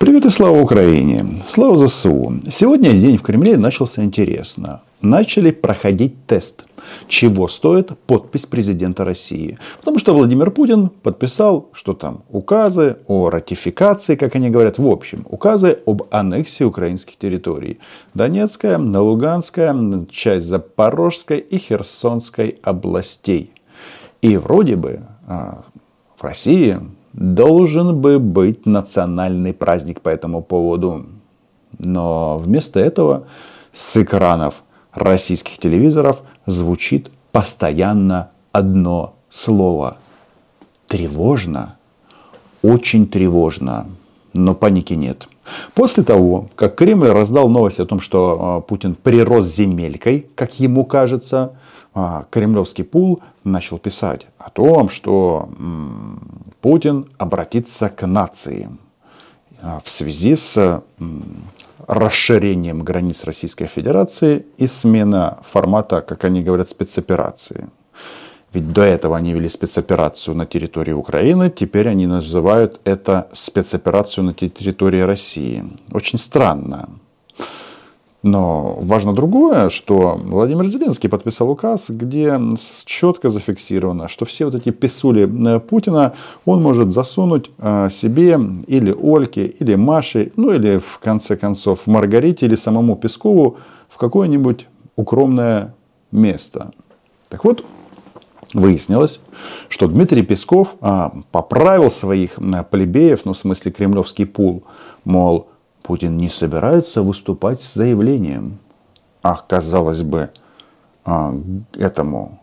Привет и слава Украине! Слава ЗСУ! Сегодня день в Кремле начался интересно. Начали проходить тест, чего стоит подпись президента России. Потому что Владимир Путин подписал, что там, указы о ратификации, как они говорят, в общем, указы об аннексии украинских территорий. Донецкая, Луганская, часть Запорожской и Херсонской областей. И вроде бы а, в России должен бы быть национальный праздник по этому поводу. Но вместо этого с экранов российских телевизоров звучит постоянно одно слово. Тревожно. Очень тревожно. Но паники нет. После того, как Кремль раздал новость о том, что а, Путин прирос земелькой, как ему кажется, а, кремлевский пул начал писать о том, что Путин обратится к нации а, в связи с расширением границ Российской Федерации и смена формата, как они говорят, спецоперации. Ведь до этого они вели спецоперацию на территории Украины, теперь они называют это спецоперацию на территории России. Очень странно. Но важно другое, что Владимир Зеленский подписал указ, где четко зафиксировано, что все вот эти писули э, Путина он может засунуть э, себе или Ольке, или Маше, ну или в конце концов Маргарите или самому Пескову в какое-нибудь укромное место. Так вот, выяснилось, что Дмитрий Песков а, поправил своих плебеев, ну в смысле кремлевский пул, мол, Путин не собирается выступать с заявлением. Ах, казалось бы, а, этому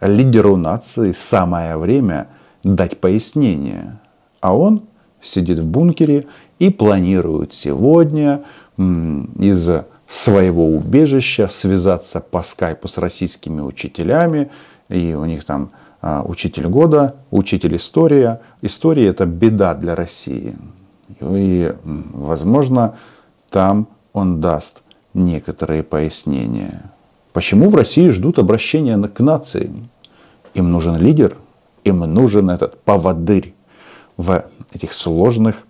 лидеру нации самое время дать пояснение. А он сидит в бункере и планирует сегодня из своего убежища связаться по скайпу с российскими учителями. И у них там а, учитель года, учитель история. История это беда для России. И, возможно, там он даст некоторые пояснения. Почему в России ждут обращения к нации? Им нужен лидер, им нужен этот поводырь в этих сложных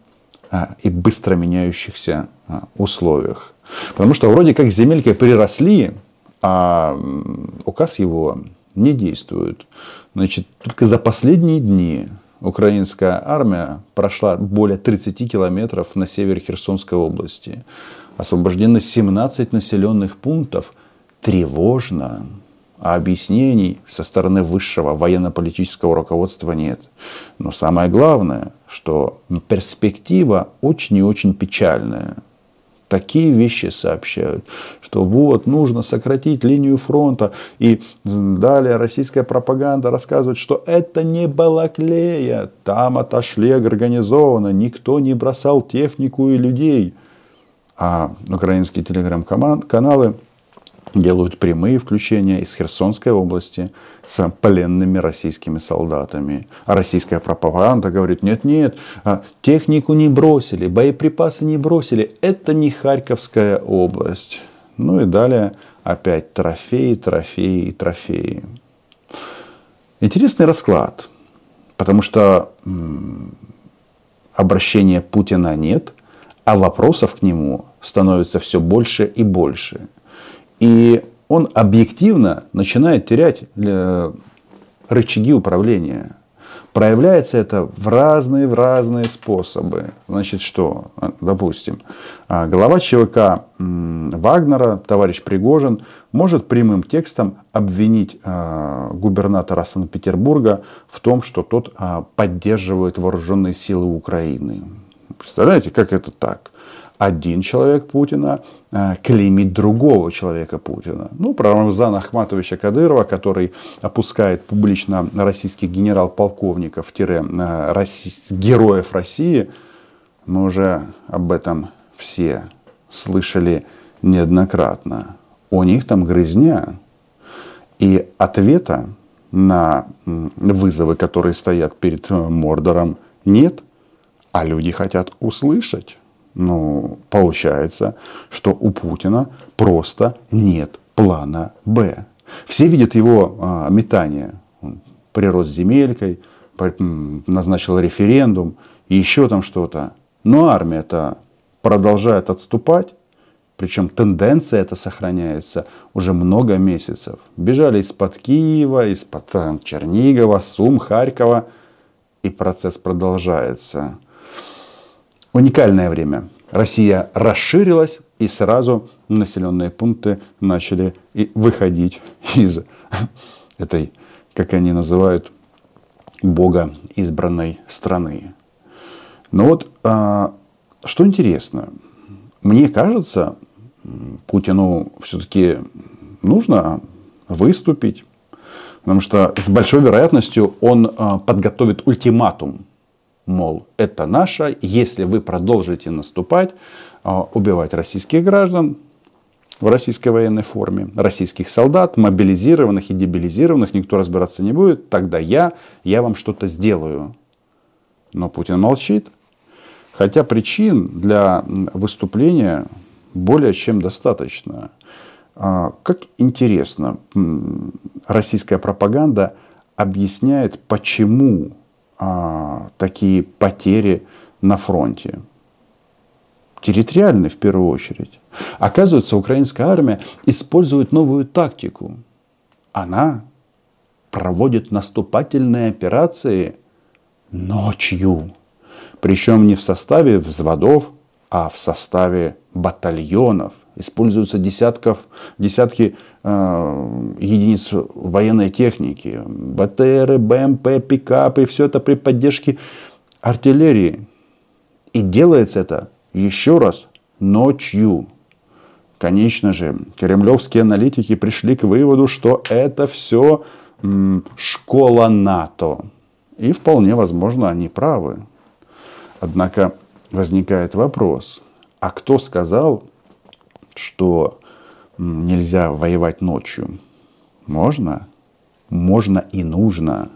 а, и быстро меняющихся а, условиях. Потому что вроде как земельки приросли, а указ его не действует. Значит, только за последние дни украинская армия прошла более 30 километров на север Херсонской области. Освобождены 17 населенных пунктов. Тревожно. А объяснений со стороны высшего военно-политического руководства нет. Но самое главное, что перспектива очень и очень печальная такие вещи сообщают, что вот нужно сократить линию фронта. И далее российская пропаганда рассказывает, что это не Балаклея, там отошли организованно, никто не бросал технику и людей. А украинские телеграм-каналы делают прямые включения из Херсонской области с пленными российскими солдатами. А российская пропаганда говорит, нет-нет, а технику не бросили, боеприпасы не бросили, это не Харьковская область. Ну и далее опять трофеи, трофеи, трофеи. Интересный расклад, потому что обращения Путина нет, а вопросов к нему становится все больше и больше – и он объективно начинает терять э, рычаги управления. Проявляется это в разные, в разные способы. Значит, что, допустим, а, глава ЧВК Вагнера, товарищ Пригожин, может прямым текстом обвинить а, губернатора Санкт-Петербурга в том, что тот а, поддерживает вооруженные силы Украины. Представляете, как это так? Один человек Путина э, клеймит другого человека Путина. Ну, про Рамзана Ахматовича Кадырова, который опускает публично российских генерал-полковников, э, героев России, мы уже об этом все слышали неоднократно. У них там грызня. И ответа на вызовы, которые стоят перед э, Мордором, нет. А люди хотят услышать. Ну, получается, что у Путина просто нет плана Б. Все видят его а, метание. Он прирос земелькой, назначил референдум, еще там что-то. Но армия-то продолжает отступать, причем тенденция эта сохраняется уже много месяцев. Бежали из-под Киева, из-под Чернигова, Сум, Харькова. И процесс продолжается. Уникальное время. Россия расширилась, и сразу населенные пункты начали выходить из этой, как они называют, бога избранной страны. Но вот а, что интересно, мне кажется, Путину все-таки нужно выступить, потому что с большой вероятностью он а, подготовит ультиматум, мол, это наше, если вы продолжите наступать, а, убивать российских граждан в российской военной форме, российских солдат, мобилизированных и дебилизированных, никто разбираться не будет, тогда я, я вам что-то сделаю. Но Путин молчит, хотя причин для выступления более чем достаточно. А, как интересно, российская пропаганда объясняет, почему а, такие потери на фронте. Территориальные в первую очередь. Оказывается, украинская армия использует новую тактику. Она проводит наступательные операции ночью. Причем не в составе взводов, а в составе батальонов. Используются десятков, десятки э, единиц военной техники. БТРы, БМП, пикапы. Все это при поддержке артиллерии. И делается это еще раз ночью. Конечно же, кремлевские аналитики пришли к выводу, что это все школа НАТО. И вполне возможно, они правы. Однако возникает вопрос, а кто сказал, что нельзя воевать ночью? Можно, можно и нужно.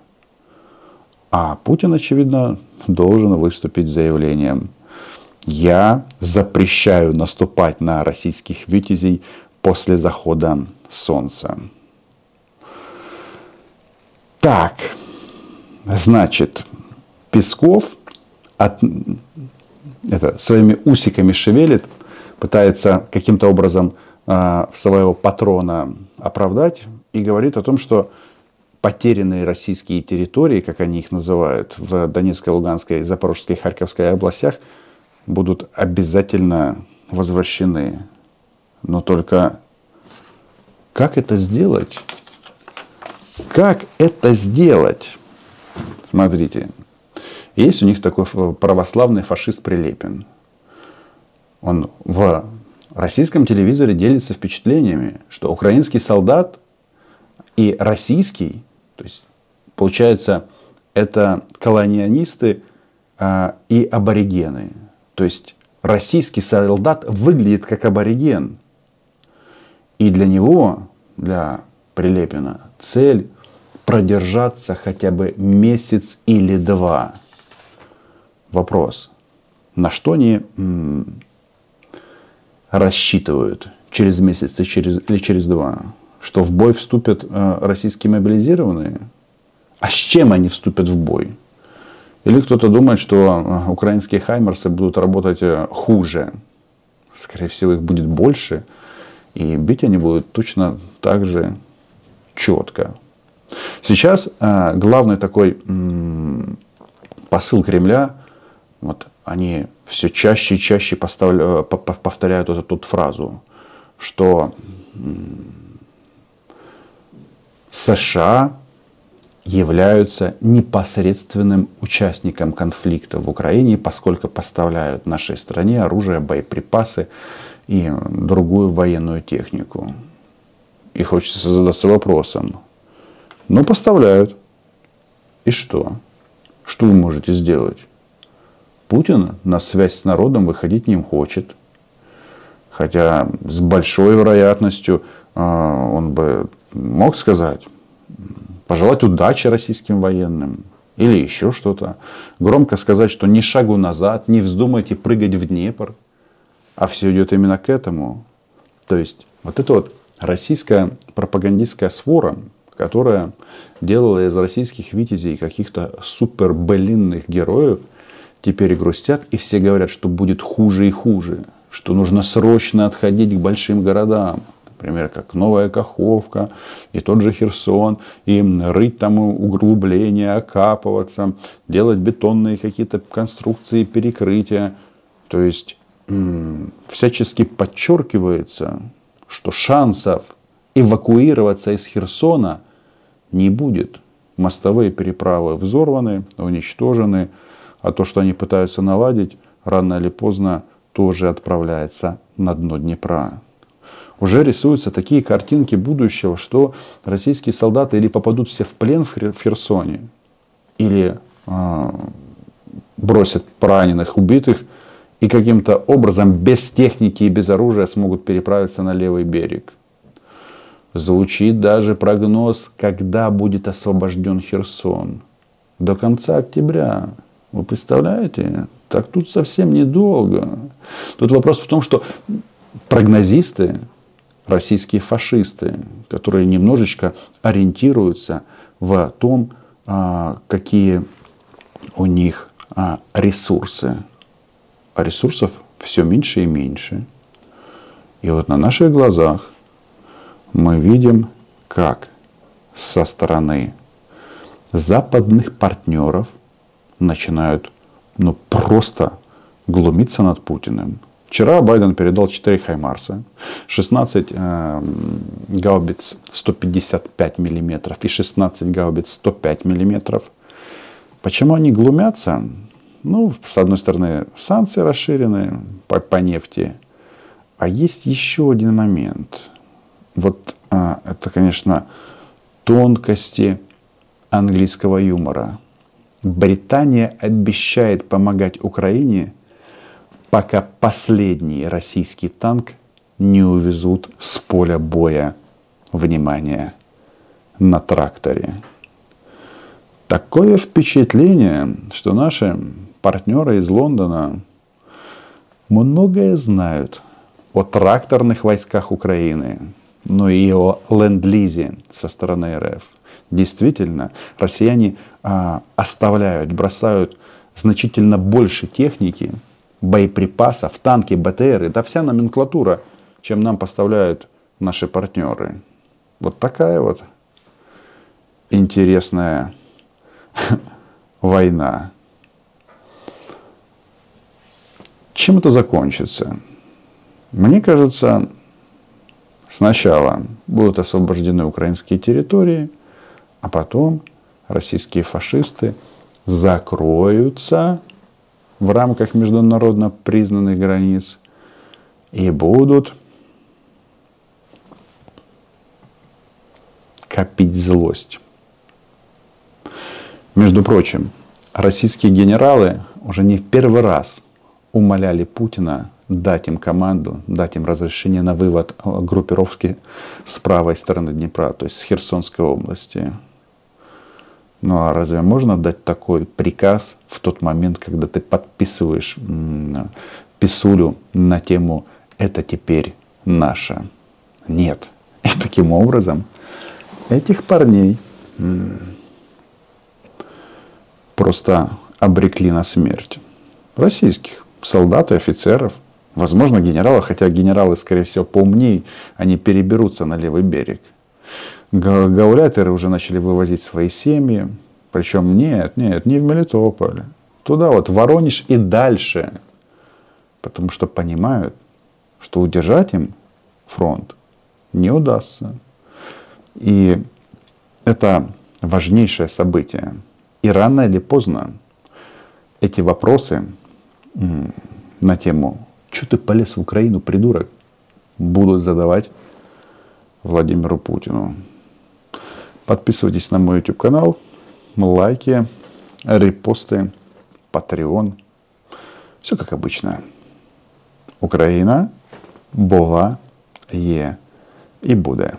А Путин, очевидно, должен выступить с заявлением. Я запрещаю наступать на российских витязей после захода солнца. Так, значит, Песков от, это, своими усиками шевелит, пытается каким-то образом э, своего патрона оправдать и говорит о том, что потерянные российские территории, как они их называют, в Донецкой, Луганской, Запорожской Харьковской областях будут обязательно возвращены. Но только как это сделать? Как это сделать? Смотрите, есть у них такой православный фашист Прилепин. Он в российском телевизоре делится впечатлениями, что украинский солдат и российский, то есть получается, это колониалисты а, и аборигены. То есть российский солдат выглядит как абориген. И для него, для Прилепина, цель продержаться хотя бы месяц или два – вопрос, на что они рассчитывают через месяц или через, или через два? Что в бой вступят э, российские мобилизированные? А с чем они вступят в бой? Или кто-то думает, что э, украинские хаймерсы будут работать э, хуже. Скорее всего, их будет больше. И бить они будут точно так же четко. Сейчас главный такой посыл Кремля вот они все чаще и чаще поставля, повторяют вот эту фразу, что США являются непосредственным участником конфликта в Украине, поскольку поставляют нашей стране оружие, боеприпасы и другую военную технику. И хочется задаться вопросом, ну поставляют. И что? Что вы можете сделать? Путин на связь с народом выходить не хочет. Хотя с большой вероятностью а, он бы мог сказать, пожелать удачи российским военным или еще что-то. Громко сказать, что ни шагу назад, не вздумайте прыгать в Днепр. А все идет именно к этому. То есть вот это вот российская пропагандистская свора, которая делала из российских витязей каких-то супер былинных героев – теперь грустят, и все говорят, что будет хуже и хуже, что нужно срочно отходить к большим городам, например, как Новая Каховка и тот же Херсон, и рыть там углубления, окапываться, делать бетонные какие-то конструкции, перекрытия. То есть всячески подчеркивается, что шансов эвакуироваться из Херсона не будет. Мостовые переправы взорваны, уничтожены, а то, что они пытаются наладить, рано или поздно тоже отправляется на дно Днепра. Уже рисуются такие картинки будущего, что российские солдаты или попадут все в плен в Херсоне, или э, бросят раненых, убитых, и каким-то образом без техники и без оружия смогут переправиться на левый берег. Звучит даже прогноз, когда будет освобожден Херсон. До конца октября. Вы представляете? Так тут совсем недолго. Тут вопрос в том, что прогнозисты, российские фашисты, которые немножечко ориентируются в том, а, какие у них а, ресурсы. А ресурсов все меньше и меньше. И вот на наших глазах мы видим, как со стороны западных партнеров начинают ну, просто глумиться над Путиным. Вчера Байден передал 4 Хаймарса, 16 э, гаубиц 155 миллиметров и 16 гаубиц 105 миллиметров. Почему они глумятся? Ну, с одной стороны, санкции расширены по, по нефти. А есть еще один момент. Вот а, это, конечно, тонкости английского юмора. Британия обещает помогать Украине, пока последний российский танк не увезут с поля боя, внимание, на тракторе. Такое впечатление, что наши партнеры из Лондона многое знают о тракторных войсках Украины, но и о ленд-лизе со стороны РФ. Действительно, россияне а, оставляют, бросают значительно больше техники, боеприпасов, танки, БТР, да вся номенклатура, чем нам поставляют наши партнеры. Вот такая вот интересная война. Чем это закончится? Мне кажется, сначала будут освобождены украинские территории, а потом российские фашисты закроются в рамках международно признанных границ и будут копить злость. Между прочим, российские генералы уже не в первый раз умоляли Путина дать им команду, дать им разрешение на вывод группировки с правой стороны Днепра, то есть с Херсонской области. Ну а разве можно дать такой приказ в тот момент, когда ты подписываешь писулю на тему «это теперь наше»? Нет. И таким образом этих парней просто обрекли на смерть. Российских солдат и офицеров, возможно, генералов, хотя генералы, скорее всего, поумнее, они переберутся на левый берег – Гауляйтеры уже начали вывозить свои семьи. Причем нет, нет, не в Мелитополь. Туда вот, Воронеж и дальше. Потому что понимают, что удержать им фронт не удастся. И это важнейшее событие. И рано или поздно эти вопросы на тему «Что ты полез в Украину, придурок?» будут задавать Владимиру Путину. Подписывайтесь на мой YouTube канал, лайки, репосты, Patreon. Все как обычно. Україна була, є і буде.